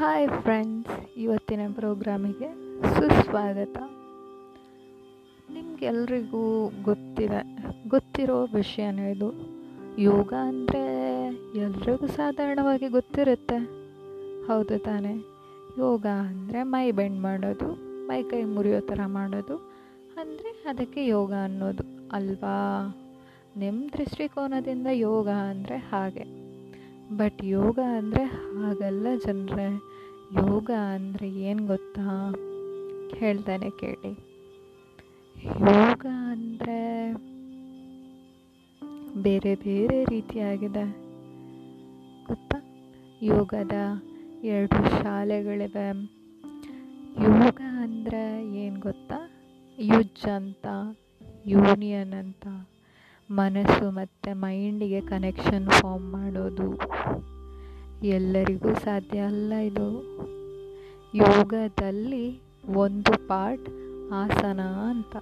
Hi friends ಇವತ್ತಿನ ಪ್ರೋಗ್ರಾಮಿಗೆ ಸುಸ್ವಾಗತ. ನಿಮಗೆಲ್ರಿಗೂ ಗೊತ್ತಿದೆ, ಗೊತ್ತಿರೋ ವಿಷಯನೇ ಇದು. ಯೋಗ ಅಂದರೆ ಎಲ್ರಿಗೂ ಸಾಧಾರಣವಾಗಿ ಗೊತ್ತಿರುತ್ತೆ. ಹೌದು ತಾನೇ. ಯೋಗ ಅಂದರೆ ಮೈ ಬೆಂಡ್ ಮಾಡೋದು, ಮೈ ಕೈ ಮುರಿಯೋ ಥರ ಮಾಡೋದು, ಅಂದರೆ ಅದಕ್ಕೆ ಯೋಗ ಅನ್ನೋದು ಅಲ್ವಾ? ನಿಮ್ಮ ದೃಷ್ಟಿಕೋನದಿಂದ ಯೋಗ ಅಂದರೆ ಹಾಗೆ. ಬಟ್ ಯೋಗ ಅಂದರೆ ಹಾಗಲ್ಲ ಜನರೇ. ಯೋಗ ಅಂದರೆ ಏನು ಗೊತ್ತಾ? ಹೇಳ್ತಾನೆ ಕೇಳಿ. ಯೋಗ ಅಂದರೆ ಬೇರೆ ಬೇರೆ ರೀತಿಯಾಗಿದೆ. ಗೊತ್ತಾ? ಯೋಗದ ಎರಡು ಶಾಲೆಗಳಿವೆ. ಯೋಗ ಅಂದರೆ ಏನು ಗೊತ್ತಾ? ಯುಜ್ ಅಂತ ಯೂನಿಯನ್ ಅಂತ. ಮನಸ್ಸು ಮತ್ತು ಮೈಂಡಿಗೆ ಕನೆಕ್ಷನ್ ಫಾರ್ಮ್ ಮಾಡೋದು. ಎಲ್ಲರಿಗೂ ಸಾಧ್ಯ ಅಲ್ಲ ಇದು. ಯೋಗದಲ್ಲಿ ಒಂದು ಪಾರ್ಟ್ ಆಸನ ಅಂತ.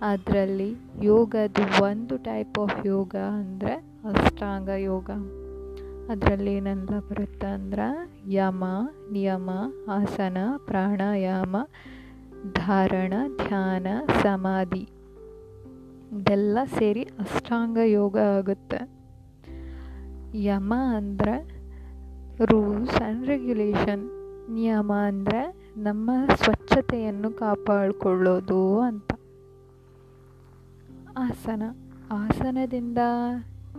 ಅದರಲ್ಲಿ ಯೋಗದ ಒಂದು ಟೈಪ್ ಆಫ್ ಯೋಗ ಅಂದರೆ ಅಷ್ಟಾಂಗ ಯೋಗ. ಅದರಲ್ಲಿ ಏನೆಲ್ಲ ಬರುತ್ತೆ ಅಂದ್ರೆ ಯಮ, ನಿಯಮ, ಆಸನ, ಪ್ರಾಣಾಯಾಮ, ಧಾರಣ, ಧ್ಯಾನ, ಸಮಾಧಿ. ಇದೆಲ್ಲ ಸೇರಿ ಅಷ್ಟಾಂಗ ಯೋಗ ಆಗುತ್ತೆ. ಯಮ ಅಂದರೆ ರೂಲ್ಸ್ ಆ್ಯಂಡ್ ರೆಗ್ಯುಲೇಷನ್ ನಿಯಮ ಅಂದರೆ ನಮ್ಮ ಸ್ವಚ್ಛತೆಯನ್ನು ಕಾಪಾಡಿಕೊಳ್ಳೋದು ಅಂತ. ಆಸನ. ಆಸನದಿಂದ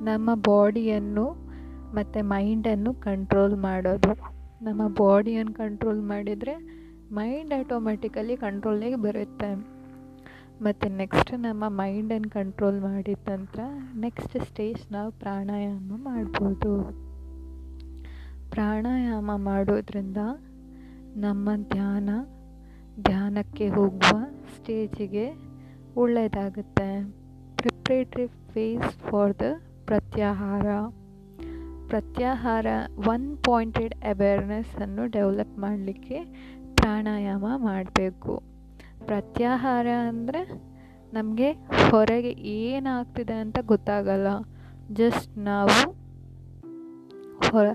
ನಮ್ಮ ಬಾಡಿಯನ್ನು ಮತ್ತು ಮೈಂಡನ್ನು ಕಂಟ್ರೋಲ್ ಮಾಡೋದು. ನಮ್ಮ ಬಾಡಿಯನ್ನು ಕಂಟ್ರೋಲ್ ಮಾಡಿದರೆ ಮೈಂಡ್ ಆಟೋಮೆಟಿಕಲಿ ಕಂಟ್ರೋಲಿಗೆ ಬರುತ್ತೆ. ಮತ್ತು ನೆಕ್ಸ್ಟ್ ನಮ್ಮ ಮೈಂಡನ್ನು ಕಂಟ್ರೋಲ್ ಮಾಡಿದ ನಂತರ ನೆಕ್ಸ್ಟ್ ಸ್ಟೇಜ್ ನಾವು ಪ್ರಾಣಾಯಾಮ ಮಾಡ್ಬೋದು. ಪ್ರಾಣಾಯಾಮ ಮಾಡೋದ್ರಿಂದ ನಮ್ಮ ಧ್ಯಾನ, ಧ್ಯಾನಕ್ಕೆ ಹೋಗುವ ಸ್ಟೇಜಿಗೆ ಒಳ್ಳೆಯದಾಗುತ್ತೆ. Preparatory phase for the ಪ್ರತ್ಯಾಹಾರ. ಪ್ರತ್ಯಾಹಾರ one pointed ಅವೇರ್ನೆಸ್ಸನ್ನು ಡೆವಲಪ್ ಮಾಡಲಿಕ್ಕೆ ಪ್ರಾಣಾಯಾಮ ಮಾಡಬೇಕು. ಪ್ರತ್ಯಾಹಾರ ಅಂದರೆ ನಮಗೆ ಹೊರಗೆ ಏನಾಗ್ತಿದೆ ಅಂತ ಗೊತ್ತಾಗಲ್ಲ. ಜಸ್ಟ್ ನಾವು ಹೊರ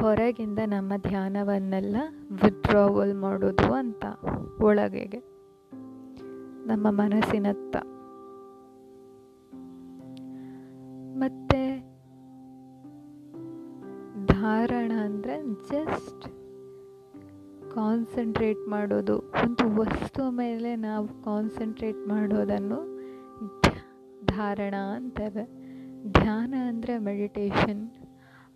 ಹೊರಗಿಂದ ನಮ್ಮ ಧ್ಯಾನವನ್ನೆಲ್ಲ ವಿಡ್ರಾವಲ್ ಮಾಡೋದು ಅಂತ ಒಳಗೆಗೆ. ನಮ್ಮ ಮನಸ್ಸಿನತ್ತ. ಮತ್ತು ಧಾರಣ ಅಂದರೆ ಜಸ್ಟ್ ಕಾನ್ಸಂಟ್ರೇಟ್ ಮಾಡೋದು. ಒಂದು ವಸ್ತು ಮೇಲೆ ನಾವು ಕಾನ್ಸಂಟ್ರೇಟ್ ಮಾಡೋದನ್ನು ಧಾರಣ ಅಂತಾರೆ. ಧ್ಯಾನ ಅಂದರೆ ಮೆಡಿಟೇಷನ್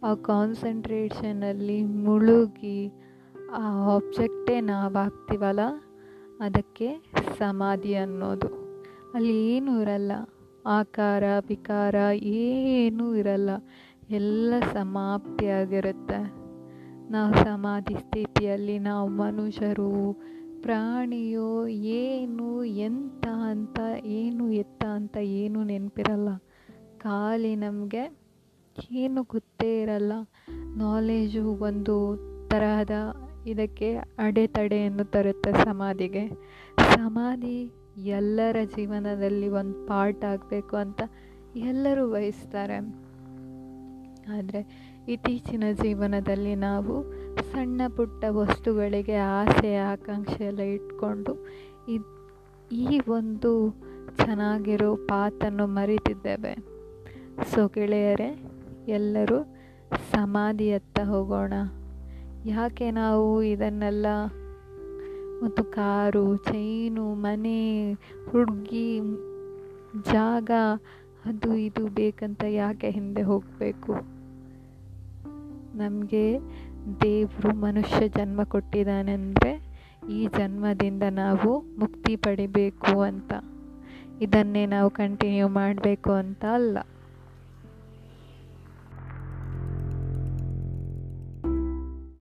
ಆ ಕಾನ್ಸಂಟ್ರೇಷನಲ್ಲಿ ಮುಳುಗಿ ಆ ಆಬ್ಜೆಕ್ಟೇ ನಾವಾಗ್ತೀವಲ್ಲ ಅದಕ್ಕೆ ಸಮಾಧಿ ಅನ್ನೋದು. ಅಲ್ಲಿ ಏನೂ ಇರಲ್ಲ. ಆಕಾರ, ವಿಕಾರ ಏನೂ ಇರಲ್ಲ. ಎಲ್ಲ ಸಮಾಪ್ತಿಯಾಗಿರುತ್ತೆ. ನಾವು ಸಮಾಧಿ ಸ್ಥಿತಿಯಲ್ಲಿ ನಾವು ಮನುಷ್ಯರು, ಪ್ರಾಣಿಯೋ, ಏನು, ಎಂತ ಅಂತ, ಏನು ಎತ್ತ ಅಂತ ಏನು ನೆನಪಿರಲ್ಲ. ಖಾಲಿ ನಮಗೆ ಏನು ಗೊತ್ತೇ ಇರಲ್ಲ. ನಾಲೇಜು ಒಂದು ತರಹದ ಇದಕ್ಕೆ ಅಡೆತಡೆಯನ್ನು ತರುತ್ತೆ ಸಮಾಧಿಗೆ. ಸಮಾಧಿ ಎಲ್ಲರ ಜೀವನದಲ್ಲಿ ಒಂದು ಪಾರ್ಟ್ ಆಗಬೇಕು ಅಂತ ಎಲ್ಲರೂ ಬಯಸ್ತಾರೆ. ಆದರೆ ಇತ್ತೀಚಿನ ಜೀವನದಲ್ಲಿ ನಾವು ಸಣ್ಣ ಪುಟ್ಟ ವಸ್ತುಗಳಿಗೆ ಆಸೆ, ಆಕಾಂಕ್ಷೆ ಎಲ್ಲ ಇಟ್ಕೊಂಡು ಈ ಒಂದು ಚೆನ್ನಾಗಿರೋ ಪಾತನ್ನು ಮರಿತಿದ್ದೇವೆ. ಸೊ ಗೆಳೆಯರೇ, ಎಲ್ಲರೂ ಸಮಾಧಿಯತ್ತ ಹೋಗೋಣ. ಯಾಕೆ ನಾವು ಇದನ್ನೆಲ್ಲ ಮತ್ತು ಕಾರು ಚೈನು ಮನೆ, ಹುಡುಗಿ, ಜಾಗ, ಅದು ಇದು ಬೇಕಂತ ಯಾಕೆ ಹಿಂದೆ ಹೋಗಬೇಕು? ನಮಗೆ ದೇವರು ಮನುಷ್ಯ ಜನ್ಮ ಕೊಟ್ಟಿದ್ದಾನೆ ಅಂದರೆ ಈ ಜನ್ಮದಿಂದ ನಾವು ಮುಕ್ತಿ ಪಡಿಬೇಕು ಅಂತ. ಇದನ್ನೇ ನಾವು ಕಂಟಿನ್ಯೂ ಮಾಡಬೇಕು ಅಂತ ಅಲ್ಲ.